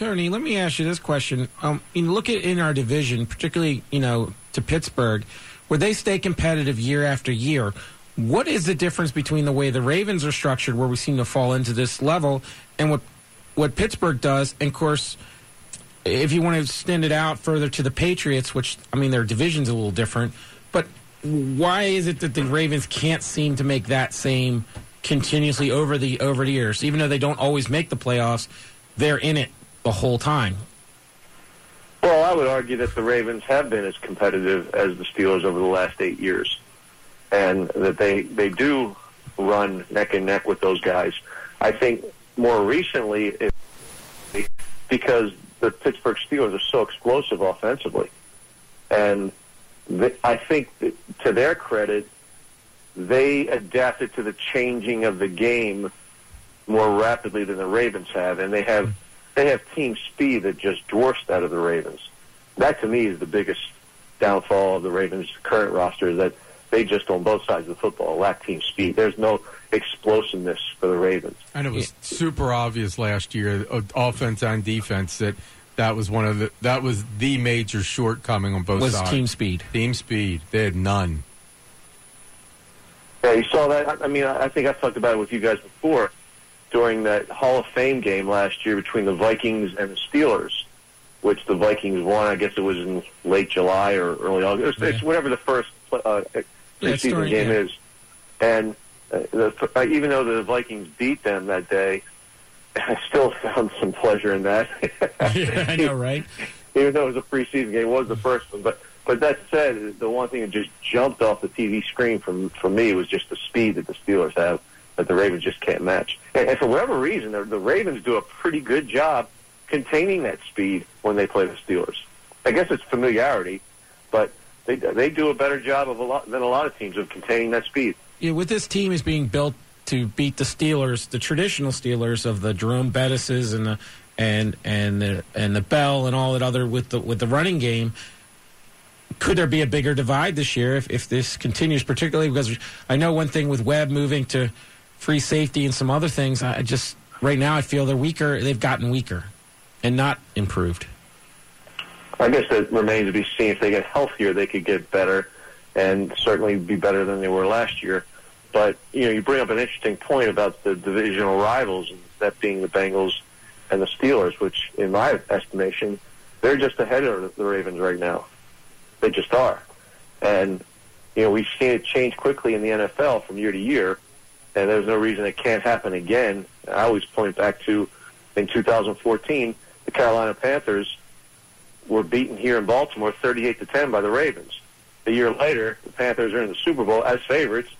Tony, let me ask you this question. Um, look at in our division, particularly you know to Pittsburgh, where they stay competitive year after year. What is the difference between the way the Ravens are structured, where we seem to fall into this level, and what what Pittsburgh does? And of course, if you want to extend it out further to the Patriots, which I mean their division's a little different, but why is it that the Ravens can't seem to make that same continuously over the over the years, even though they don't always make the playoffs, they're in it the whole time. Well, I would argue that the Ravens have been as competitive as the Steelers over the last eight years, and that they they do run neck and neck with those guys. I think more recently, it, because the Pittsburgh Steelers are so explosive offensively, and the, I think that to their credit, they adapted to the changing of the game more rapidly than the Ravens have, and they have they have team speed that just dwarfs that of the Ravens. That to me is the biggest downfall of the Ravens' current roster that they just on both sides of the football lack team speed. There's no explosiveness for the Ravens. And it was super obvious last year, uh, offense and defense, that that was one of the that was the major shortcoming on both was sides. team speed. Team speed. They had none. Yeah, you saw that. I mean, I think I've talked about it with you guys before during that Hall of Fame game last year between the Vikings and the Steelers, which the Vikings won. I guess it was in late July or early August. It's, it's whatever the first uh, preseason Yeah, game yeah. is. And uh, the, uh, even though the Vikings beat them that day, I still found some pleasure in that. yeah, I know, right? even though it was a preseason game, it was the first one. But but that said, the one thing that just jumped off the TV screen from for me was just the speed that the Steelers have that the Ravens just can't match. And, and for whatever reason, the, Ravens do a pretty good job containing that speed when they play the Steelers. I guess it's familiarity, but they they do a better job of a lot than a lot of teams of containing that speed. Yeah, with this team is being built to beat the Steelers, the traditional Steelers of the Jerome Bettises and the and and the and the Bell and all that other with the with the running game. Could there be a bigger divide this year if, if this continues, particularly because I know one thing with Webb moving to free safety and some other things. I just right now I feel they're weaker. They've gotten weaker and not improved. I guess it remains to be seen. If they get healthier, they could get better, and certainly be better than they were last year. But you know, you bring up an interesting point about the divisional rivals, that being the Bengals and the Steelers, which, in my estimation, they're just ahead of the Ravens right now. They just are, and you know we've seen it change quickly in the NFL from year to year, and there's no reason it can't happen again. I always point back to in 2014, the Carolina Panthers were beaten here in Baltimore 38 to 10 by the Ravens. A year later, the Panthers are in the Super Bowl as favorites,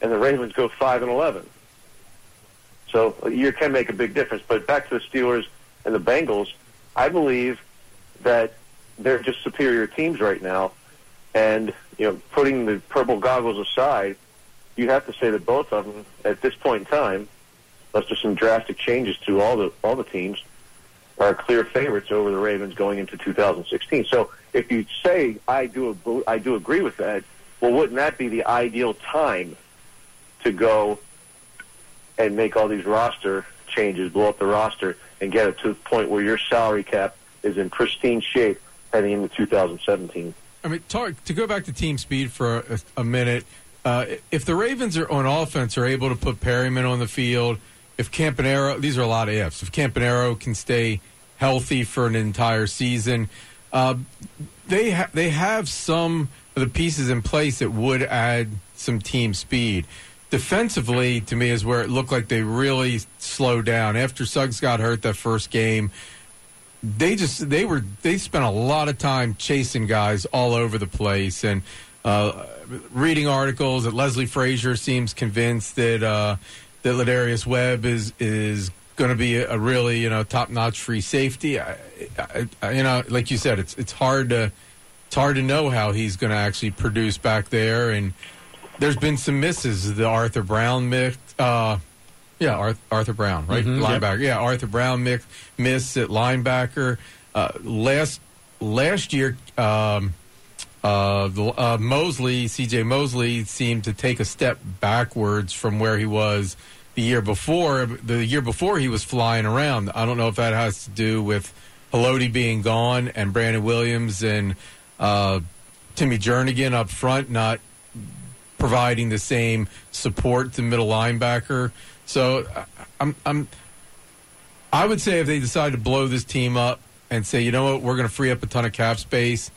and the Ravens go 5 and 11. So a year can make a big difference. But back to the Steelers and the Bengals, I believe that they're just superior teams right now. And you know, putting the purple goggles aside, you have to say that both of them, at this point in time, unless there's some drastic changes to all the all the teams, are clear favorites over the Ravens going into 2016. So if you say I do I do agree with that, well, wouldn't that be the ideal time to go and make all these roster changes, blow up the roster, and get it to the point where your salary cap is in pristine shape heading into 2017? I mean, talk, to go back to team speed for a, a minute, uh, if the Ravens are on offense are able to put Perriman on the field, if Campanaro, these are a lot of ifs. If Campanaro can stay healthy for an entire season, uh, they ha- they have some of the pieces in place that would add some team speed. Defensively, to me, is where it looked like they really slowed down after Suggs got hurt that first game they just they were they spent a lot of time chasing guys all over the place and uh, reading articles that Leslie Frazier seems convinced that uh, that Lardarius Webb is is going to be a, really you know top notch free safety. I, I, I, you know, like you said, it's it's hard to it's hard to know how he's going to actually produce back there. And there's been some misses. The Arthur Brown myth. Uh, yeah, Arthur, Arthur Brown, right? Mhm, yep. linebacker. Yeah, Arthur Brown miss, miss at linebacker. Uh, last last year, um, uh, the, uh, Mosley, C.J. Mosley, seemed to take a step backwards from where he was the year before. The year before he was flying around. I don't know if that has to do with Haloti being gone and Brandon Williams and uh, Timmy Jernigan up front not providing the same support to middle linebacker. So I'm, I'm I would say if they decide to blow this team up and say, you know what, we're going to free up a ton of cap space.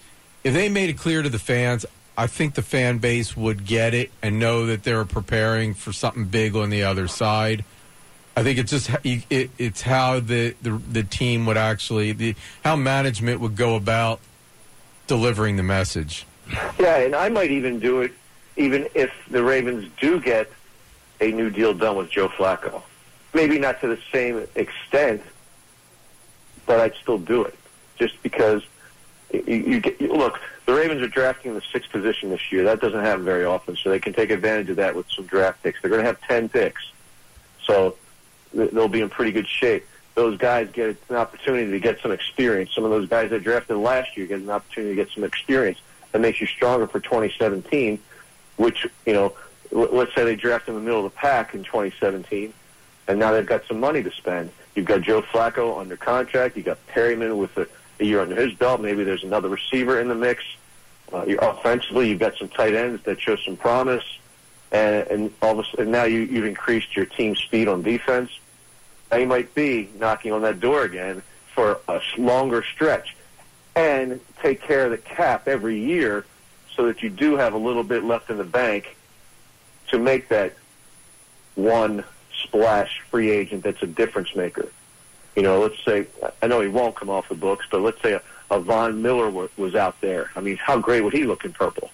If they made it clear to the fans, I think the fan base would get it and know that they're preparing for something big on the other side. I think it's just it, it's how the, the the team would actually the how management would go about delivering the message. Yeah, and I might even do it even if the Ravens do get a new deal done with Joe Flacco. Maybe not to the same extent, but I'd still do it just because you, you get look. The Ravens are drafting the sixth position this year. That doesn't happen very often, so they can take advantage of that with some draft picks. They're going to have ten picks, so they'll be in pretty good shape. Those guys get an opportunity to get some experience. Some of those guys that drafted last year get an opportunity to get some experience that makes you stronger for 2017. Which you know, let's say they draft in the middle of the pack in 2017, and now they've got some money to spend. You've got Joe Flacco under contract. You've got Perriman with a, a year under his belt. Maybe there's another receiver in the mix. Uh, you're offensively, you've got some tight ends that show some promise, and, and all of a sudden now you, you've increased your team speed on defense. You might be knocking on that door again for a longer stretch, and take care of the cap every year, so that you do have a little bit left in the bank to make that one splash free agent that's a difference maker. You know, let's say I know he won't come off the books, but let's say a, a Von Miller w- was out there. I mean, how great would he look in purple?